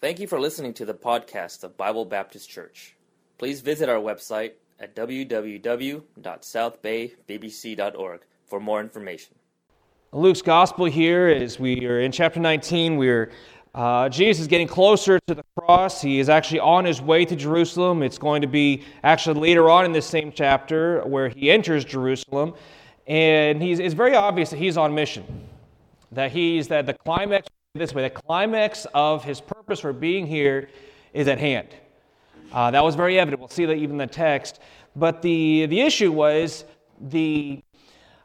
Thank you for listening to the podcast of Bible Baptist Church. Please visit our website at www.southbaybbc.org for more information. Luke's gospel here is we are in chapter 19. We're uh, Jesus is getting closer to the cross. He is actually on his way to Jerusalem. It's going to be actually later on in this same chapter where he enters Jerusalem. And he's, it's very obvious that he's on mission. That he's that the climax this way, the climax of his purpose for being here is at hand. Uh, that was very evident. We'll see that even in the text. But the, the issue was the,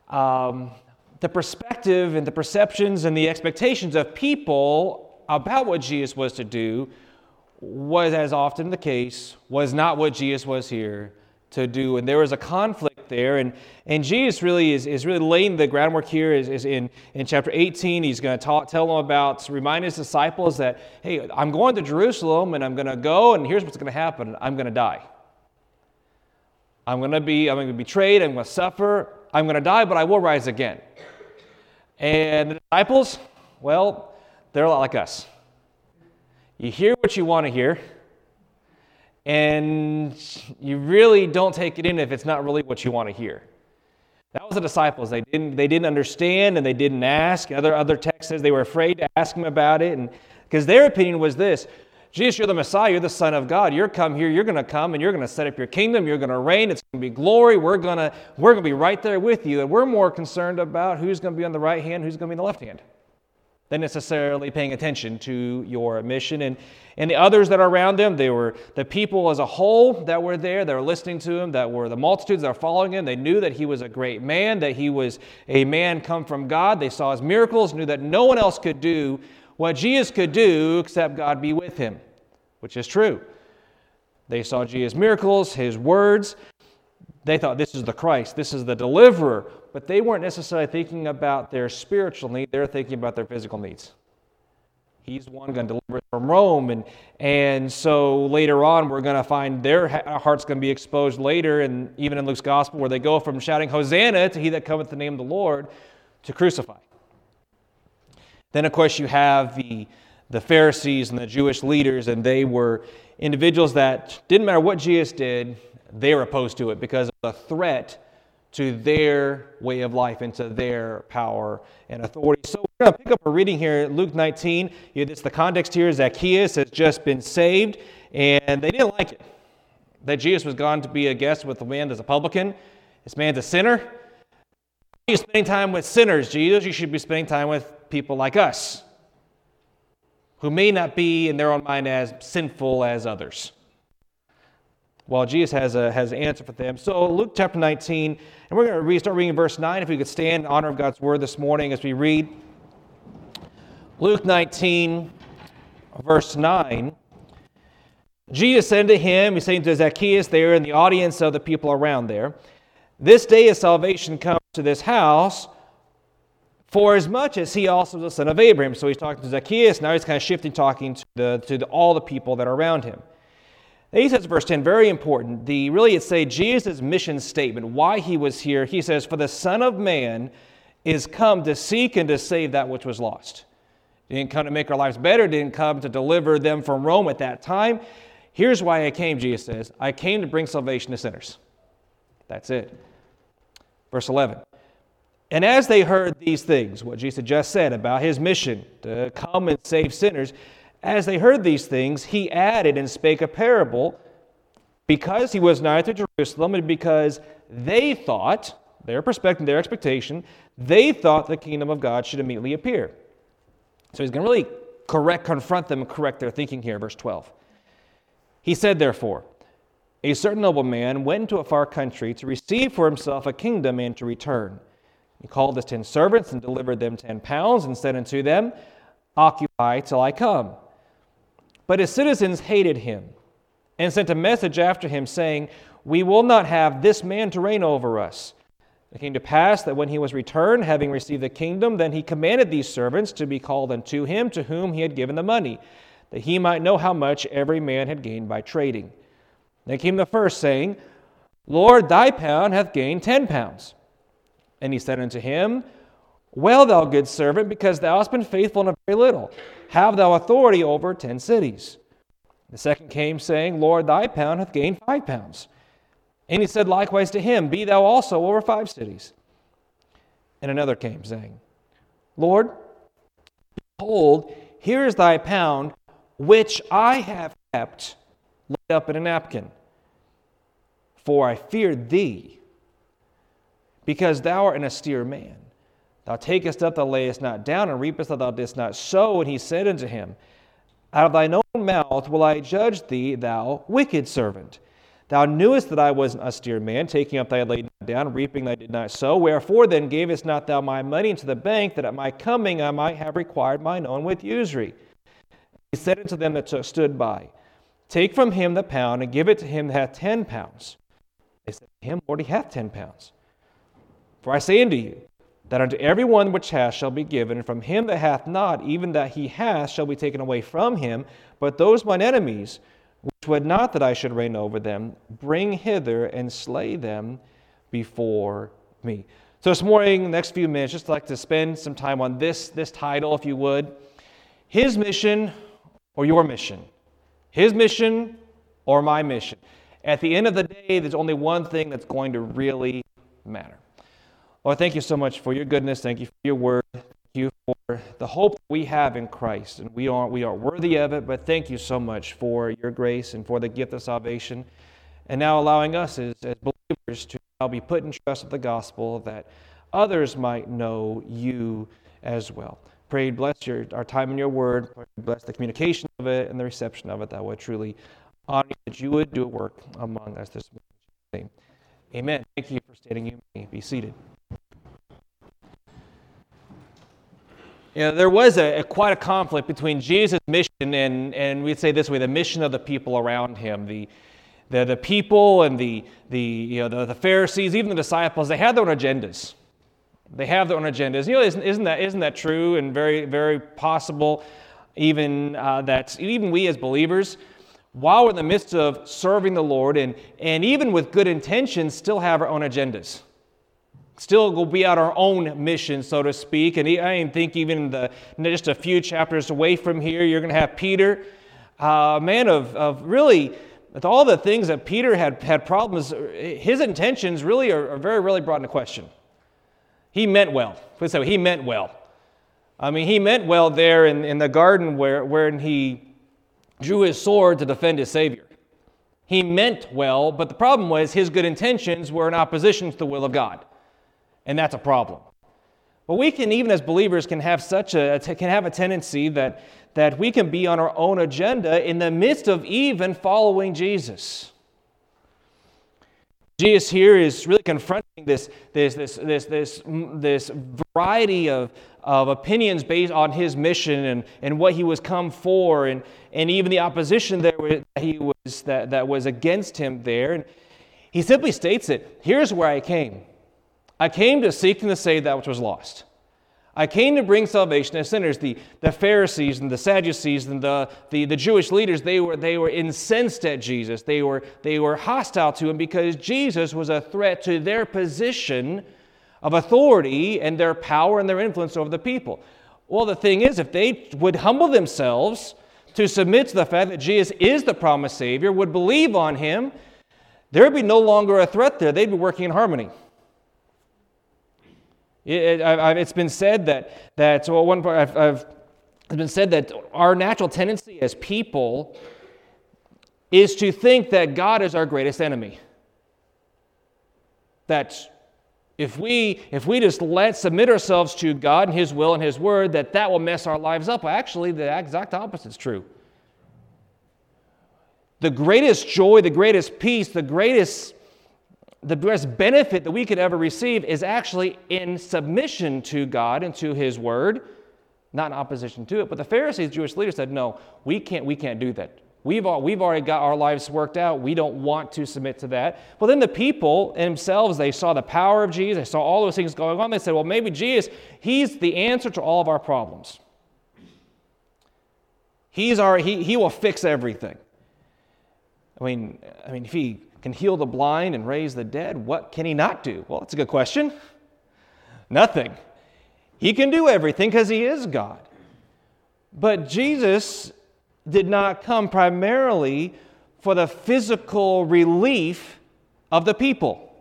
um, the perspective and the perceptions and the expectations of people about what Jesus was to do was, as often the case, was not what Jesus was here to do. And there was a conflict there. And, and Jesus really is, is really laying the groundwork here is, is in, in chapter 18. He's going to talk, tell them about, remind his disciples that, hey, I'm going to Jerusalem and I'm going to go, and here's what's going to happen I'm going to die. I'm going to be, I'm going to be betrayed, I'm going to suffer, I'm going to die, but I will rise again. And the disciples, well, they're a lot like us. You hear what you want to hear, and you really don't take it in if it's not really what you want to hear. That was the disciples. They didn't, they didn't understand and they didn't ask. Other, other text says they were afraid to ask him about it. And because their opinion was this Jesus, you're the Messiah, you're the Son of God. You're come here, you're going to come and you're going to set up your kingdom, you're going to reign, it's going to be glory. We're going to we're going to be right there with you. And we're more concerned about who's going to be on the right hand, who's going to be on the left hand than necessarily paying attention to your mission. And, and the others that are around them, they were the people as a whole that were there, that were listening to him, that were the multitudes that were following him. They knew that he was a great man, that he was a man come from God. They saw his miracles, knew that no one else could do what Jesus could do except God be with him, which is true. They saw Jesus' miracles, his words. They thought this is the Christ, this is the deliverer but they weren't necessarily thinking about their spiritual need, they're thinking about their physical needs. He's one going to deliver from Rome. And, and so later on, we're going to find their hearts going to be exposed later, and even in Luke's gospel, where they go from shouting, Hosanna to he that cometh in the name of the Lord, to crucify. Then, of course, you have the, the Pharisees and the Jewish leaders, and they were individuals that didn't matter what Jesus did, they were opposed to it because of the threat to their way of life and to their power and authority. So we're going to pick up a reading here, Luke 19. It's the context here. Zacchaeus has just been saved, and they didn't like it that Jesus was gone to be a guest with the man that's a publican. This man's a sinner. You're spending time with sinners, Jesus. You should be spending time with people like us, who may not be in their own mind as sinful as others. Well, Jesus has, a, has an answer for them. So, Luke chapter 19, and we're going to start reading verse 9. If we could stand in honor of God's word this morning as we read Luke 19, verse 9. Jesus said to him, he's saying to Zacchaeus there in the audience of the people around there, This day is salvation come to this house, for as much as he also is the son of Abraham. So he's talking to Zacchaeus, now he's kind of shifting, talking to, the, to the, all the people that are around him. He says, verse 10, very important. The really it's say Jesus' mission statement, why he was here. He says, For the Son of Man is come to seek and to save that which was lost. Didn't come to make our lives better, didn't come to deliver them from Rome at that time. Here's why I came, Jesus says. I came to bring salvation to sinners. That's it. Verse 11. And as they heard these things, what Jesus just said about his mission to come and save sinners, as they heard these things, he added and spake a parable because he was nigh to Jerusalem and because they thought, their perspective, their expectation, they thought the kingdom of God should immediately appear. So he's going to really correct, confront them and correct their thinking here, verse 12. He said, therefore, a certain nobleman went into a far country to receive for himself a kingdom and to return. He called his ten servants and delivered them ten pounds and said unto them, Occupy till I come. But his citizens hated him and sent a message after him, saying, We will not have this man to reign over us. It came to pass that when he was returned, having received the kingdom, then he commanded these servants to be called unto him to whom he had given the money, that he might know how much every man had gained by trading. Then came the first, saying, Lord, thy pound hath gained ten pounds. And he said unto him, Well, thou good servant, because thou hast been faithful in a very little, have thou authority over ten cities. The second came, saying, Lord, thy pound hath gained five pounds. And he said likewise to him, Be thou also over five cities. And another came, saying, Lord, behold, here is thy pound, which I have kept laid up in a napkin. For I feared thee, because thou art an austere man. Thou takest up, thou layest not down, and reapest that thou didst not sow. And he said unto him, Out of thine own mouth will I judge thee, thou wicked servant. Thou knewest that I was an austere man, taking up thy laid down, reaping thy did not sow. Wherefore then gavest not thou my money into the bank, that at my coming I might have required mine own with usury? He said unto them that stood by, Take from him the pound, and give it to him that hath ten pounds. They said to him, Lord, he hath ten pounds. For I say unto you, that unto every one which hath shall be given, and from him that hath not, even that he hath, shall be taken away from him. But those mine enemies, which would not that I should reign over them, bring hither and slay them before me. So this morning, next few minutes, just like to spend some time on this, this title, if you would. His mission or your mission? His mission or my mission? At the end of the day, there's only one thing that's going to really matter. Lord, thank you so much for your goodness. Thank you for your word. Thank you for the hope we have in Christ. And we are, we are worthy of it, but thank you so much for your grace and for the gift of salvation. And now allowing us as, as believers to now be put in trust with the gospel that others might know you as well. Pray, bless your, our time in your word. Bless the communication of it and the reception of it. That would truly honor you, that you would do a work among us this morning. Amen. Thank you for standing. You may be seated. You know, there was a, a, quite a conflict between Jesus' mission and, and we'd say this way, the mission of the people around him. The, the, the people and the, the, you know, the, the Pharisees, even the disciples, they had their own agendas. They have their own agendas. You know, isn't, isn't, that, isn't that true and very, very possible even uh, that even we as believers, while we're in the midst of serving the Lord and, and even with good intentions, still have our own agendas. Still will be out our own mission, so to speak. And I think even the, just a few chapters away from here, you're going to have Peter, a uh, man of, of really, with all the things that Peter had, had problems, his intentions really are, are very, really brought into question. He meant well. Let's he meant well. I mean, he meant well there in, in the garden where, where he drew his sword to defend his Savior. He meant well, but the problem was his good intentions were in opposition to the will of God. And that's a problem. But we can, even as believers, can have such a can have a tendency that, that we can be on our own agenda in the midst of even following Jesus. Jesus here is really confronting this, this, this, this, this, this variety of, of opinions based on his mission and, and what he was come for, and, and even the opposition there that, he was, that, that was against him there. And he simply states it here's where I came. I came to seek and to save that which was lost. I came to bring salvation to sinners. The, the Pharisees and the Sadducees and the, the, the Jewish leaders, they were, they were incensed at Jesus. They were, they were hostile to him because Jesus was a threat to their position of authority and their power and their influence over the people. Well, the thing is, if they would humble themselves to submit to the fact that Jesus is the promised Savior, would believe on him, there would be no longer a threat there. They'd be working in harmony. It, has been said that, that well, one part I've, I've, it's been said that our natural tendency as people is to think that God is our greatest enemy. That if we if we just let submit ourselves to God and His will and His word, that that will mess our lives up. Well, actually, the exact opposite is true. The greatest joy, the greatest peace, the greatest the best benefit that we could ever receive is actually in submission to God and to His Word, not in opposition to it. But the Pharisees, Jewish leaders, said, "No, we can't. We can't do that. We've all, we've already got our lives worked out. We don't want to submit to that." Well, then the people themselves, they saw the power of Jesus. They saw all those things going on. They said, "Well, maybe Jesus, He's the answer to all of our problems. He's our. He, he will fix everything." I mean, I mean, if He can heal the blind and raise the dead, what can he not do? Well, that's a good question. Nothing. He can do everything because he is God. But Jesus did not come primarily for the physical relief of the people.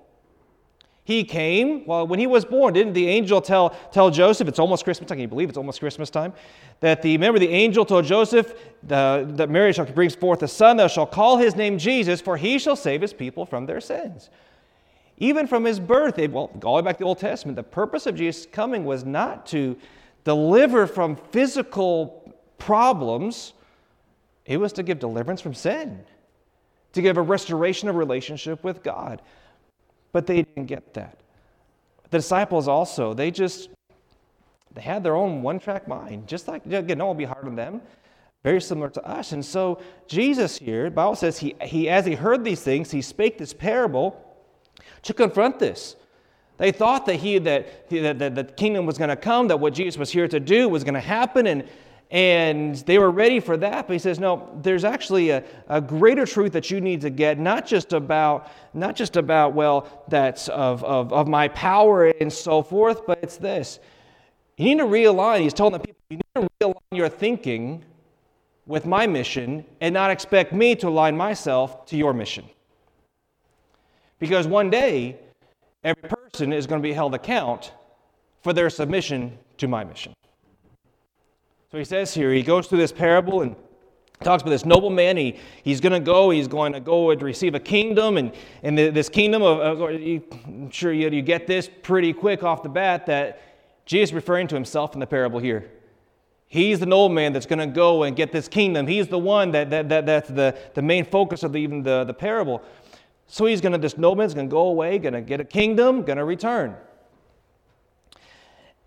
He came, well, when he was born, didn't the angel tell, tell Joseph, it's almost Christmas time, can you believe it's almost Christmas time? That the, remember the angel told Joseph, that Mary shall bring forth a son, thou shalt call his name Jesus, for he shall save his people from their sins. Even from his birth, well, all the way back to the Old Testament, the purpose of Jesus' coming was not to deliver from physical problems, it was to give deliverance from sin, to give a restoration of relationship with God. But they didn't get that. The disciples also, they just they had their own one-track mind, just like again, no one will be hard on them. Very similar to us. And so Jesus here, the Bible says he, he as he heard these things, he spake this parable to confront this. They thought that he that, that, that the kingdom was going to come, that what Jesus was here to do was going to happen, and and they were ready for that but he says no there's actually a, a greater truth that you need to get not just about not just about well that's of, of, of my power and so forth but it's this. You need to realign he's telling the people you need to realign your thinking with my mission and not expect me to align myself to your mission. Because one day every person is going to be held account for their submission to my mission so he says here, he goes through this parable and talks about this nobleman. He, he's going to go, he's going to go and receive a kingdom. And, and this kingdom, of, I'm sure you, you get this pretty quick off the bat that Jesus referring to himself in the parable here. He's the nobleman that's going to go and get this kingdom. He's the one that, that, that that's the, the main focus of the, even the, the parable. So he's going to, this nobleman's going to go away, going to get a kingdom, going to return.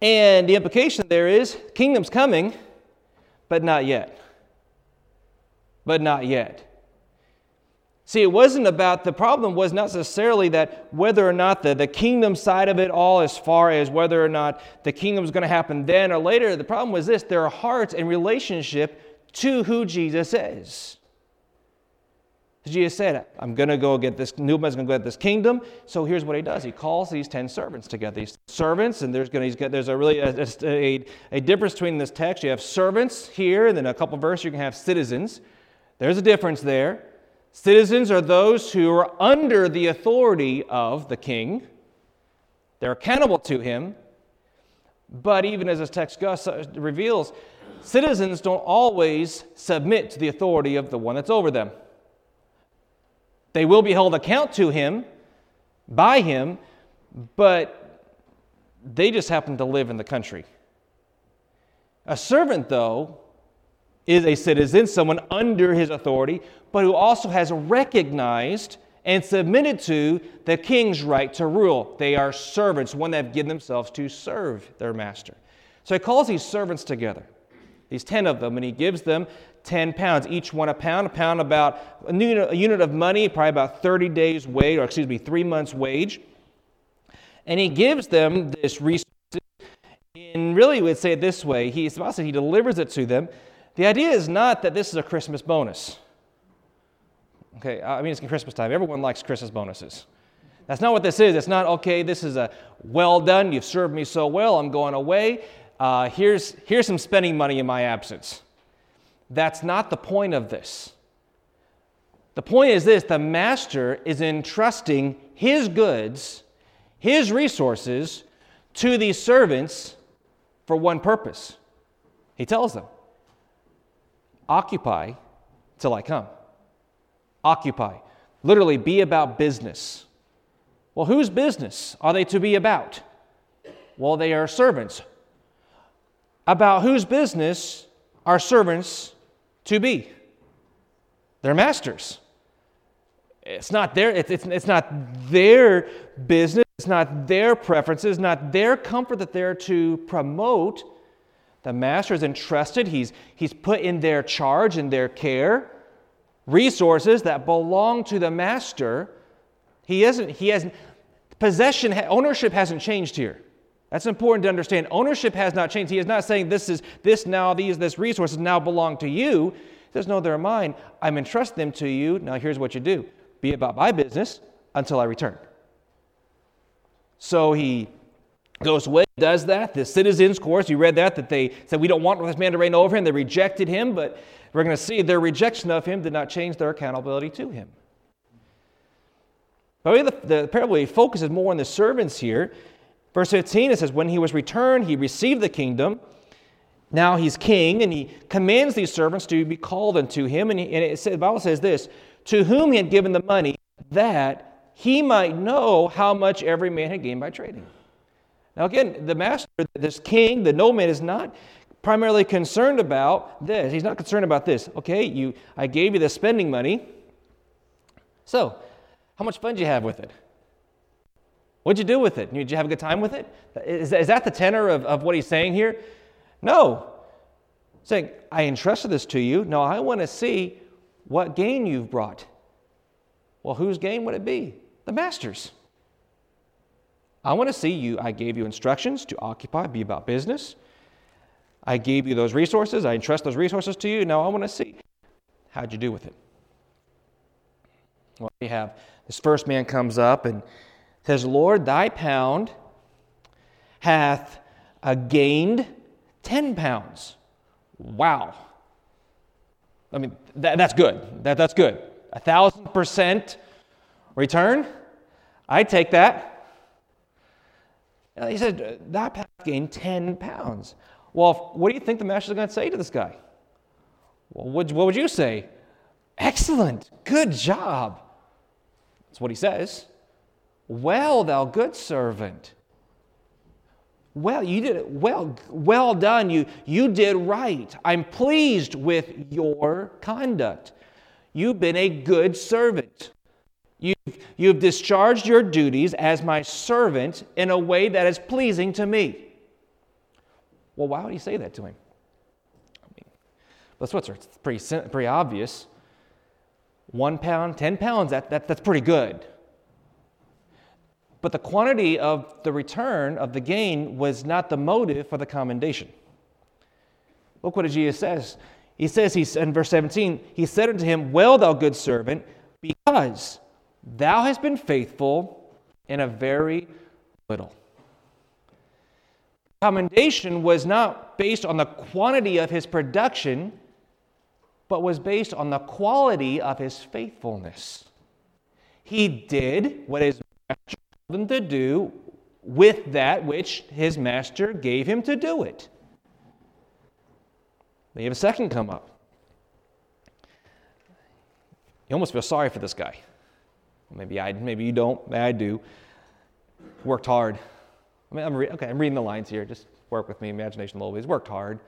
And the implication there is, kingdom's coming, but not yet. But not yet. See, it wasn't about, the problem was not necessarily that whether or not the, the kingdom side of it all, as far as whether or not the kingdom was going to happen then or later. The problem was this their hearts and relationship to who Jesus is. Jesus said, I'm going to go get this, Newman's going to go get this kingdom. So here's what he does. He calls these 10 servants together. These servants, and there's going to, there's a really, a, a, a difference between this text. You have servants here, and then a couple verses you can have citizens. There's a difference there. Citizens are those who are under the authority of the king. They're accountable to him. But even as this text reveals, citizens don't always submit to the authority of the one that's over them. They will be held account to him by him, but they just happen to live in the country. A servant, though, is a citizen, someone under his authority, but who also has recognized and submitted to the king's right to rule. They are servants, one that have given themselves to serve their master. So he calls these servants together, these 10 of them, and he gives them 10 pounds, each one a pound, a pound about a unit, a unit of money, probably about 30 days' wage, or excuse me, three months' wage. And he gives them this resource. And really, we'd say it this way to say he delivers it to them. The idea is not that this is a Christmas bonus. Okay, I mean, it's Christmas time. Everyone likes Christmas bonuses. That's not what this is. It's not, okay, this is a well done, you've served me so well, I'm going away. Uh, here's, here's some spending money in my absence. That's not the point of this. The point is this the master is entrusting his goods, his resources to these servants for one purpose. He tells them, Occupy till I come. Occupy. Literally, be about business. Well, whose business are they to be about? Well, they are servants. About whose business are servants to be. They're masters. It's not their, it's, it's, it's not their business, it's not their preferences, not their comfort that they're to promote. The master is entrusted, he's, he's put in their charge, in their care, resources that belong to the master. He isn't, he hasn't, possession, ownership hasn't changed here. That's important to understand. Ownership has not changed. He is not saying this is this now, these this resources now belong to you. He says, No, they're mine. I'm entrusting them to you. Now here's what you do. Be about my business until I return. So he goes away, does that. The citizens, of course, you read that, that they said, We don't want this man to reign over him. They rejected him, but we're going to see their rejection of him did not change their accountability to him. But the, the parable he focuses more on the servants here. Verse 15, it says, When he was returned, he received the kingdom. Now he's king, and he commands these servants to be called unto him. And, he, and it says, the Bible says this To whom he had given the money, that he might know how much every man had gained by trading. Now, again, the master, this king, the nobleman, is not primarily concerned about this. He's not concerned about this. Okay, you, I gave you the spending money. So, how much fun did you have with it? What'd you do with it? Did you have a good time with it? Is, is that the tenor of, of what he's saying here? No. Saying, I entrusted this to you. No, I want to see what gain you've brought. Well, whose gain would it be? The master's. I want to see you. I gave you instructions to occupy, be about business. I gave you those resources. I entrust those resources to you. Now I want to see how'd you do with it. Well, we have this first man comes up and says, Lord, thy pound hath uh, gained 10 pounds. Wow. I mean, that, that's good. That, that's good. A thousand percent return. I take that. He said, That pound gained 10 pounds. Well, what do you think the master is going to say to this guy? Well, what would you say? Excellent. Good job. That's what he says. Well, thou good servant. Well, you did it. Well, well done. You, you did right. I'm pleased with your conduct. You've been a good servant. You've, you've discharged your duties as my servant in a way that is pleasing to me. Well, why would he say that to him? I mean, let's what's pretty, pretty obvious. One pound, 10 pounds, that, that, that's pretty good. But the quantity of the return of the gain was not the motive for the commendation. Look what Jesus says. He says, he's, in verse 17, He said unto him, Well, thou good servant, because Thou hast been faithful in a very little. Commendation was not based on the quantity of his production, but was based on the quality of his faithfulness. He did what his master him to do with that which his master gave him to do it. Then you have a second come up. You almost feel sorry for this guy. Maybe I, maybe you don't. Maybe I do. Worked hard. I mean, I'm re- okay. I'm reading the lines here. Just work with me, imagination a little bit. He's worked hard.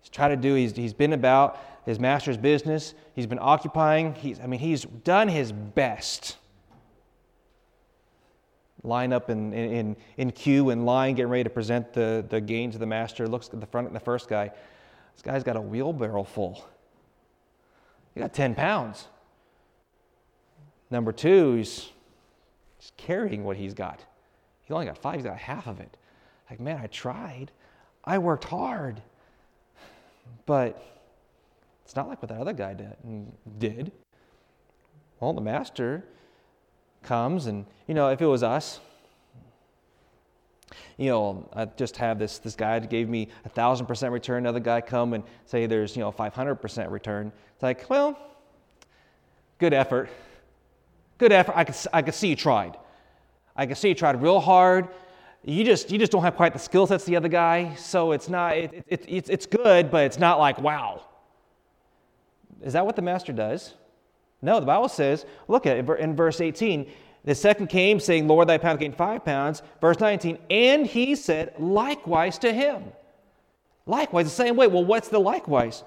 He's tried to do. He's, he's been about his master's business. He's been occupying. He's, I mean, he's done his best. Line up in, in, in queue and line, getting ready to present the, the gain to the master. Looks at the front, the first guy. This guy's got a wheelbarrow full. He got 10 pounds. Number two, he's, he's carrying what he's got. He only got five, he's got half of it. Like, man, I tried. I worked hard. But it's not like what that other guy did. Well, the master comes, and, you know, if it was us, you know, I just have this, this guy gave me a thousand percent return, another guy come and say there's, you know, 500% return. It's like, well, good effort. Good effort. I could, I could see you tried. I could see you tried real hard. You just, you just don't have quite the skill sets the other guy. So it's not, it, it, it's, it's good, but it's not like, wow. Is that what the master does? No, the Bible says, look at it in verse 18. The second came, saying, Lord, thy pound gained five pounds. Verse 19, and he said, likewise to him. Likewise, the same way. Well, what's the likewise?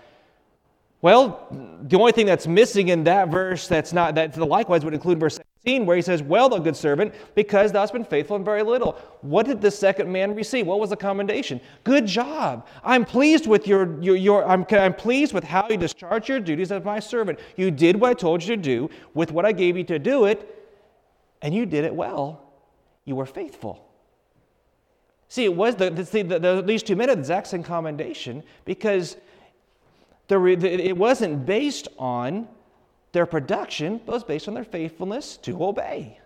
Well, the only thing that's missing in that verse that's not that the likewise would include verse 17, where he says, Well, thou good servant, because thou hast been faithful in very little. What did the second man receive? What was the commendation? Good job. I'm pleased with your, your, your I'm, I'm pleased with how you discharged your duties as my servant. You did what I told you to do with what I gave you to do it, and you did it well. You were faithful. See, it was the, the, the, the these two men had the exact same commendation because the, it wasn't based on their production, was based on their faithfulness to obey.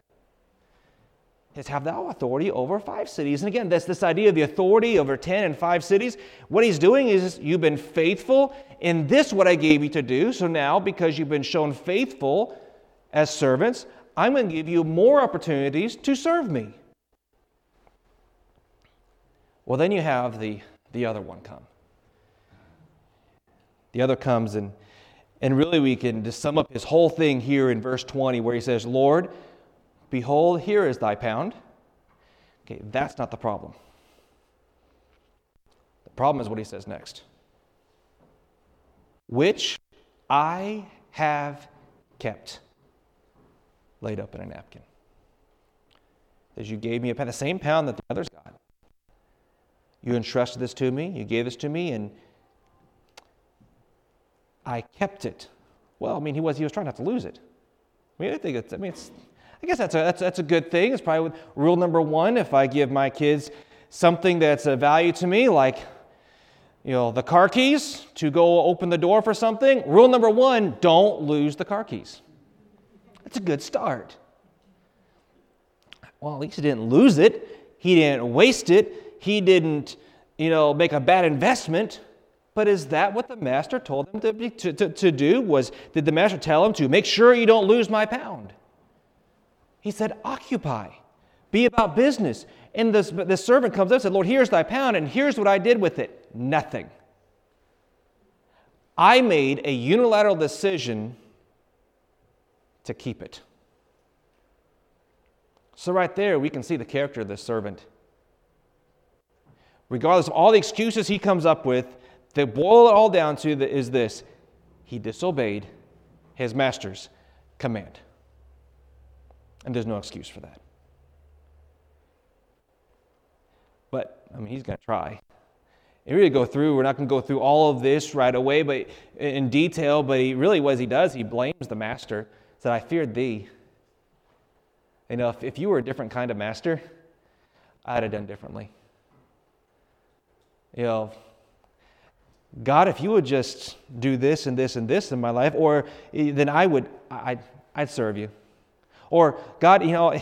is have thou authority over five cities. And again, that's this idea of the authority over 10 and five cities. What he's doing is you've been faithful in this, what I gave you to do. So now, because you've been shown faithful as servants, I'm going to give you more opportunities to serve me. Well, then you have the, the other one come. The other comes, and, and really we can just sum up his whole thing here in verse 20, where he says, Lord, behold, here is thy pound. Okay, that's not the problem. The problem is what he says next, which I have kept laid up in a napkin. As you gave me a pound, the same pound that the others got. You entrusted this to me, you gave this to me, and I kept it. Well, I mean, he was, he was trying not to lose it. I mean, I think it's, I mean, it's, I guess that's a, that's, that's a good thing. It's probably rule number one. If I give my kids something that's a value to me, like, you know, the car keys to go open the door for something, rule number one, don't lose the car keys. That's a good start. Well, at least he didn't lose it. He didn't waste it. He didn't, you know, make a bad investment. But is that what the master told him to, to, to, to, do? Was did the master tell him to make sure you don't lose my pound? He said, occupy, be about business. And this, the servant comes up and said, Lord, here's thy pound, and here's what I did with it. Nothing. I made a unilateral decision to keep it. So, right there, we can see the character of this servant. Regardless of all the excuses he comes up with, they boil it all down to is this he disobeyed his master's command. And there's no excuse for that. But, I mean, he's going to try. And we really go through, we're not going to go through all of this right away, but in detail, but he really, what he does, he blames the master, said, I feared thee. You know, if, if you were a different kind of master, I'd have done differently. You know, God, if you would just do this and this and this in my life, or eh, then I would, I'd, I'd serve you. Or, God, you know,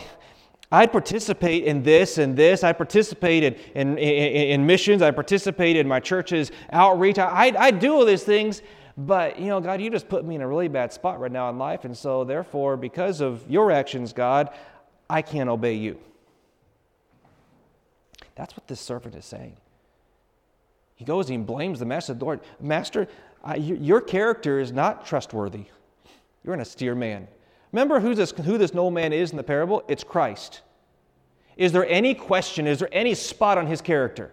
I'd participate in this and this. I participated in, in, in missions. I participated in my church's outreach. I, I'd do all these things, but, you know, God, you just put me in a really bad spot right now in life. And so, therefore, because of your actions, God, I can't obey you. That's what this servant is saying. He goes and he blames the master. Lord, Master, uh, your character is not trustworthy. You're an austere man. Remember who this, who this noble man is in the parable? It's Christ. Is there any question? Is there any spot on his character?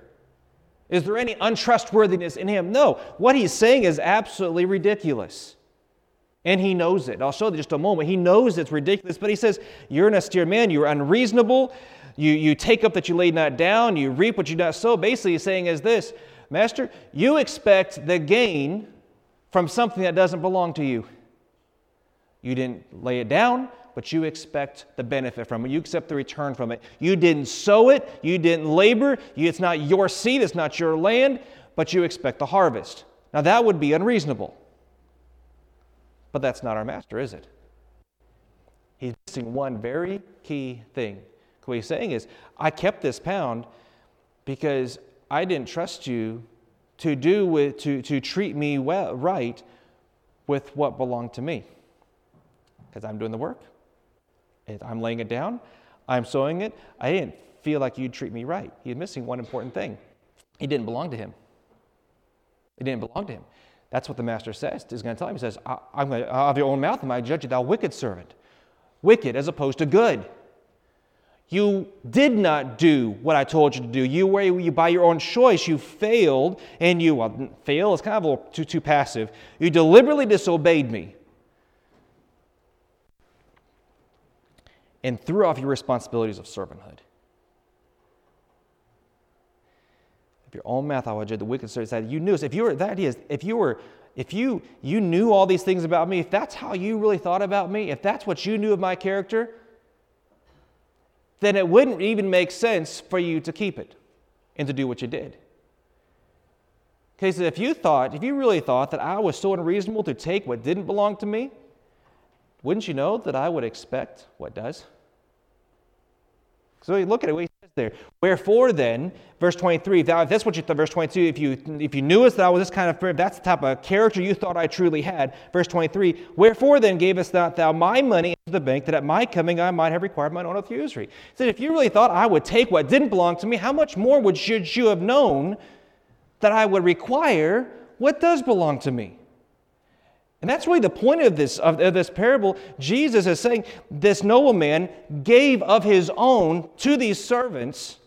Is there any untrustworthiness in him? No. What he's saying is absolutely ridiculous. And he knows it. I'll show you just a moment. He knows it's ridiculous, but he says, You're an austere man. You're unreasonable. You, you take up that you laid not down. You reap what you not sow. Basically, he's saying is this Master, you expect the gain from something that doesn't belong to you. You didn't lay it down, but you expect the benefit from it. You accept the return from it. You didn't sow it, you didn't labor, it's not your seed, it's not your land, but you expect the harvest. Now that would be unreasonable. But that's not our master, is it? He's missing one very key thing. What he's saying is, I kept this pound because I didn't trust you to do with, to, to treat me well, right with what belonged to me. Because I'm doing the work, I'm laying it down, I'm sowing it. I didn't feel like you'd treat me right. He's missing one important thing. It didn't belong to him. It didn't belong to him. That's what the master says. He's going to tell him. He says, I, am going to, out of your own mouth am I judge you, thou wicked servant. Wicked as opposed to good. You did not do what I told you to do. You were you by your own choice. You failed, and you well, fail is kind of a little too, too passive. You deliberately disobeyed me and threw off your responsibilities of servanthood. If your own mouth I would judge the wicked servant said, you knew this. If you were that is, if you were if you you knew all these things about me, if that's how you really thought about me, if that's what you knew of my character, then it wouldn't even make sense for you to keep it and to do what you did. Okay, so if you thought, if you really thought that I was so unreasonable to take what didn't belong to me, wouldn't you know that I would expect what does? So we look at it, says there. Wherefore then, verse 23, if that's what you thought, verse 22, if you if you knew us that I was this kind of, if that's the type of character you thought I truly had, verse 23, wherefore then gavest not thou my money into the bank that at my coming I might have required mine own of usury? He said, if you really thought I would take what didn't belong to me, how much more would should you have known that I would require what does belong to me? And that's really the point of this, of, this parable. Jesus is saying this nobleman gave of his own to these servants.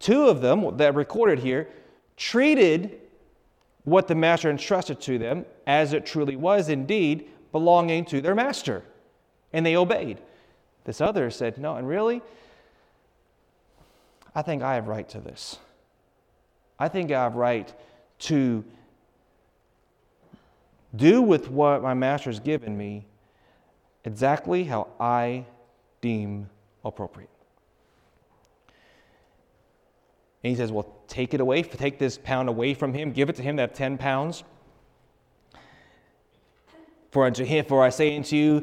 Two of them that recorded here treated what the master entrusted to them as it truly was indeed belonging to their master. And they obeyed. This other said, No, and really, I think I have right to this. I think I have right to do with what my master has given me exactly how I deem appropriate. And he says, Well, take it away, take this pound away from him, give it to him that 10 pounds. For unto him, for I say unto you,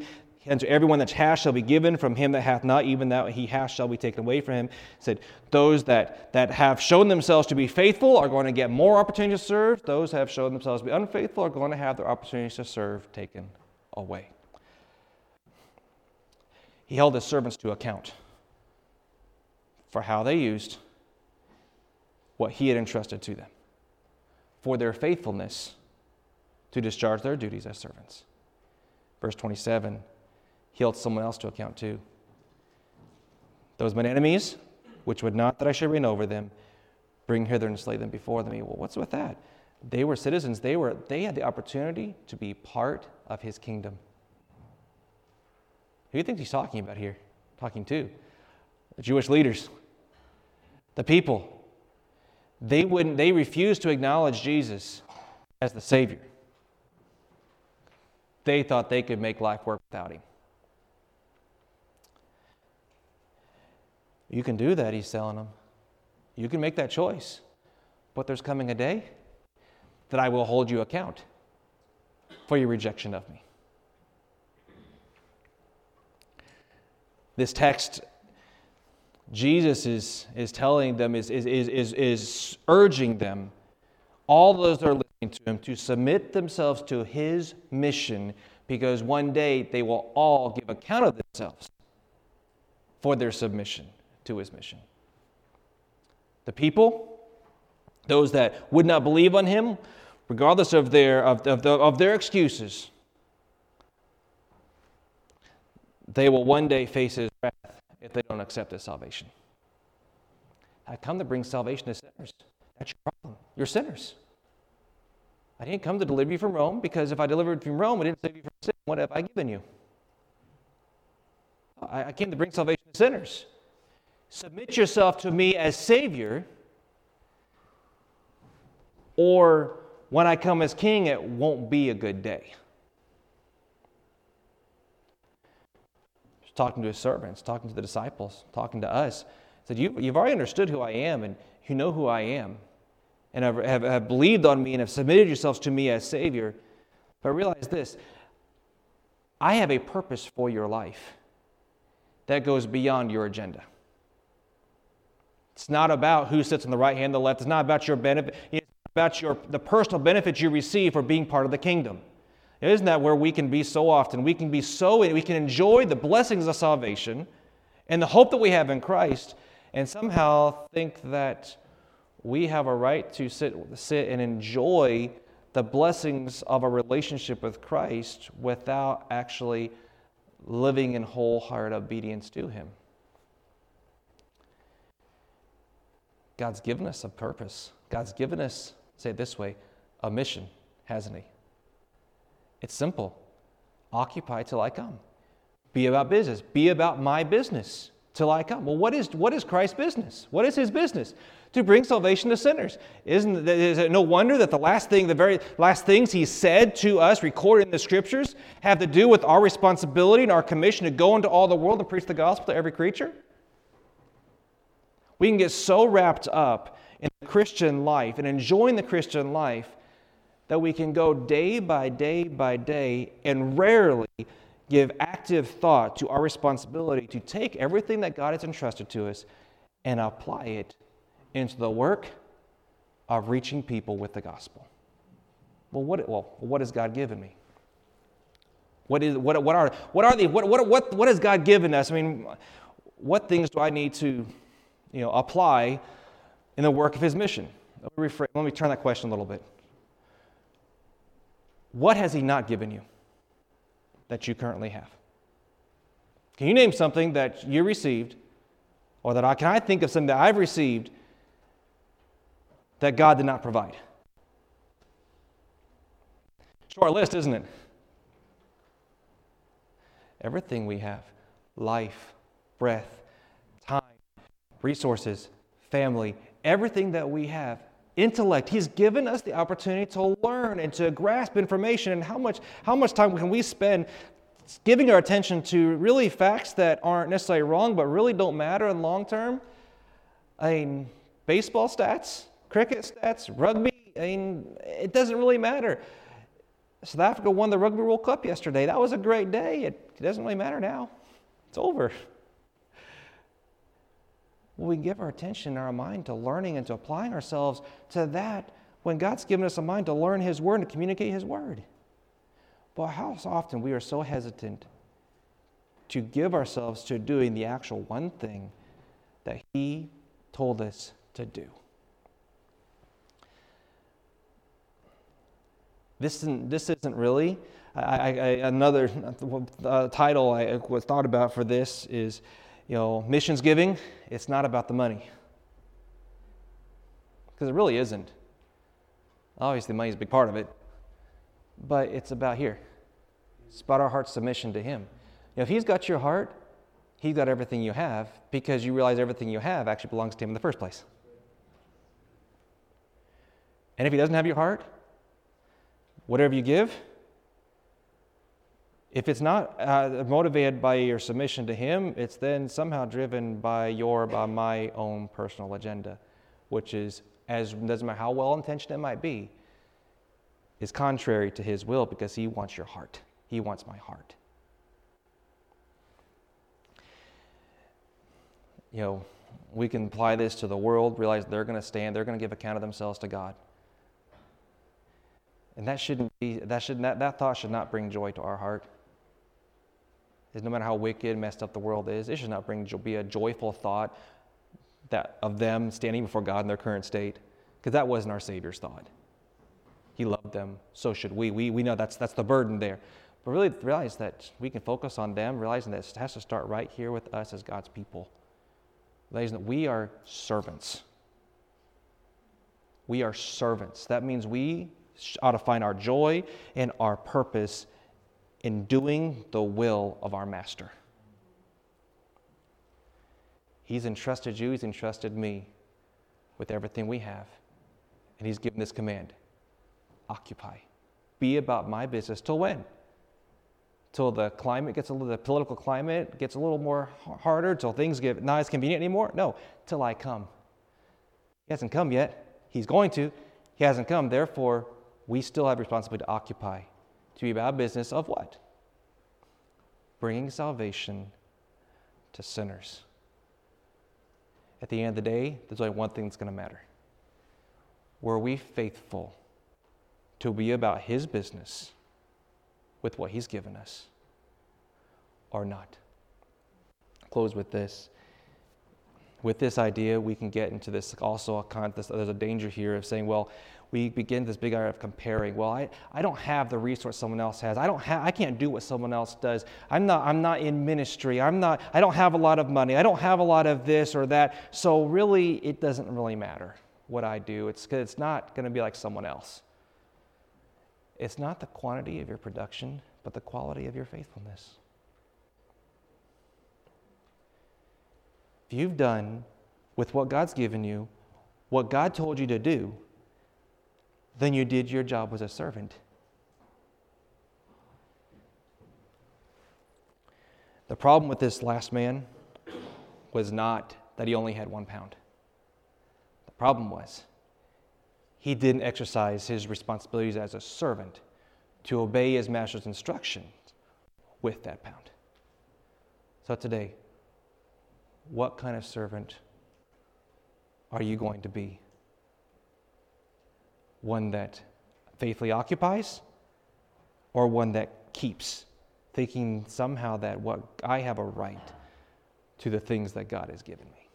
unto everyone that hath shall be given, from him that hath not, even that he hath shall be taken away from him. He said, Those that, that have shown themselves to be faithful are going to get more opportunities to serve. Those that have shown themselves to be unfaithful are going to have their opportunities to serve taken away. He held his servants to account for how they used what he had entrusted to them, for their faithfulness to discharge their duties as servants. Verse 27 he held someone else to account too. Those mine enemies, which would not that I should reign over them, bring hither and slay them before them. Well, what's with that? They were citizens. They, were, they had the opportunity to be part of his kingdom. Who do you think he's talking about here? Talking to? The Jewish leaders, the people. They, wouldn't, they refused to acknowledge Jesus as the Savior. They thought they could make life work without him. You can do that, he's telling them. You can make that choice. But there's coming a day that I will hold you account for your rejection of me. This text, Jesus is, is telling them, is, is, is, is urging them, all those that are listening to him, to submit themselves to his mission because one day they will all give account of themselves for their submission to his mission. The people, those that would not believe on him, regardless of their, of, of, the, of their excuses, they will one day face his wrath if they don't accept his salvation. I come to bring salvation to sinners. That's your problem. You're sinners. I didn't come to deliver you from Rome because if I delivered from Rome, I didn't save you from sin. What have I given you? I, I came to bring salvation to sinners submit yourself to me as Savior, or when I come as King, it won't be a good day. talking to his servants, talking to the disciples, talking to us. He said, you, You've already understood who I am, and you know who I am, and have, have, have believed on me and have submitted yourselves to me as Savior. But realize this I have a purpose for your life that goes beyond your agenda. It's not about who sits on the right hand, the left. It's not about your benefit. It's about your, the personal benefits you receive for being part of the kingdom. Isn't that where we can be so often? We can be so, we can enjoy the blessings of salvation and the hope that we have in Christ, and somehow think that we have a right to sit, sit and enjoy the blessings of a relationship with Christ without actually living in wholehearted obedience to Him. God's given us a purpose. God's given us, say it this way, a mission, hasn't He? It's simple occupy till I come. Be about business. Be about my business till I come. Well, what is, what is Christ's business? What is His business? To bring salvation to sinners. Isn't is it no wonder that the last thing, the very last things He said to us, recorded in the Scriptures, have to do with our responsibility and our commission to go into all the world and preach the gospel to every creature? We can get so wrapped up in the Christian life and enjoying the Christian life that we can go day by day by day and rarely give active thought to our responsibility to take everything that God has entrusted to us and apply it into the work of reaching people with the gospel. Well, what, well, what has God given me? What, is, what, what, are, what are the, what, what, what, what has God given us? I mean, what things do I need to you know, apply in the work of his mission? Let me, rephrase, let me turn that question a little bit. What has he not given you that you currently have? Can you name something that you received, or that I can I think of something that I've received that God did not provide? Short list, isn't it? Everything we have life, breath, resources, family, everything that we have, intellect. He's given us the opportunity to learn and to grasp information. And how much, how much time can we spend giving our attention to really facts that aren't necessarily wrong, but really don't matter in long term? I mean, baseball stats, cricket stats, rugby, I mean, it doesn't really matter. South Africa won the Rugby World Cup yesterday. That was a great day. It, it doesn't really matter now. It's over. We give our attention and our mind to learning and to applying ourselves to that when God's given us a mind to learn His Word and to communicate His Word. But how often we are so hesitant to give ourselves to doing the actual one thing that He told us to do. This isn't, this isn't really. I, I, another uh, title I was thought about for this is, you know, missions giving. It's not about the money, because it really isn't. Obviously, money is a big part of it, but it's about here. It's about our heart's submission to Him. You know, if He's got your heart, He's got everything you have because you realize everything you have actually belongs to Him in the first place. And if He doesn't have your heart, whatever you give, if it's not uh, motivated by your submission to Him, it's then somehow driven by your, by my own personal agenda, which is, as doesn't matter how well intentioned it might be, is contrary to His will because He wants your heart. He wants my heart. You know, we can apply this to the world, realize they're going to stand, they're going to give account of themselves to God. And that shouldn't be, that, should not, that thought should not bring joy to our heart. Is no matter how wicked, messed up the world is, it should not bring be a joyful thought that of them standing before God in their current state, because that wasn't our Savior's thought. He loved them, so should we. We, we know that's, that's the burden there. But really realize that we can focus on them, realizing that it has to start right here with us as God's people. Realizing that we are servants. We are servants. That means we ought to find our joy and our purpose in doing the will of our Master. He's entrusted you, He's entrusted me with everything we have. And He's given this command occupy. Be about my business till when? Till the climate gets a little, the political climate gets a little more harder, till things get not as convenient anymore? No, till I come. He hasn't come yet. He's going to. He hasn't come. Therefore, we still have responsibility to occupy, to be about business of what? Bringing salvation to sinners. At the end of the day, there's only one thing that's going to matter. Were we faithful to be about His business with what He's given us or not? I'll close with this. With this idea, we can get into this also, there's a danger here of saying, well, we begin this big idea of comparing. Well, I, I don't have the resource someone else has. I don't have I can't do what someone else does. I'm not I'm not in ministry. I'm not I don't have a lot of money. I don't have a lot of this or that. So really it doesn't really matter what I do. It's it's not going to be like someone else. It's not the quantity of your production, but the quality of your faithfulness. If you've done with what God's given you what God told you to do, then you did your job as a servant. The problem with this last man was not that he only had one pound. The problem was he didn't exercise his responsibilities as a servant to obey his master's instructions with that pound. So today, what kind of servant are you going to be? One that faithfully occupies or one that keeps, thinking somehow that what I have a right to the things that God has given me.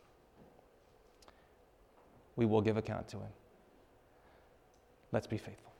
We will give account to him. Let's be faithful.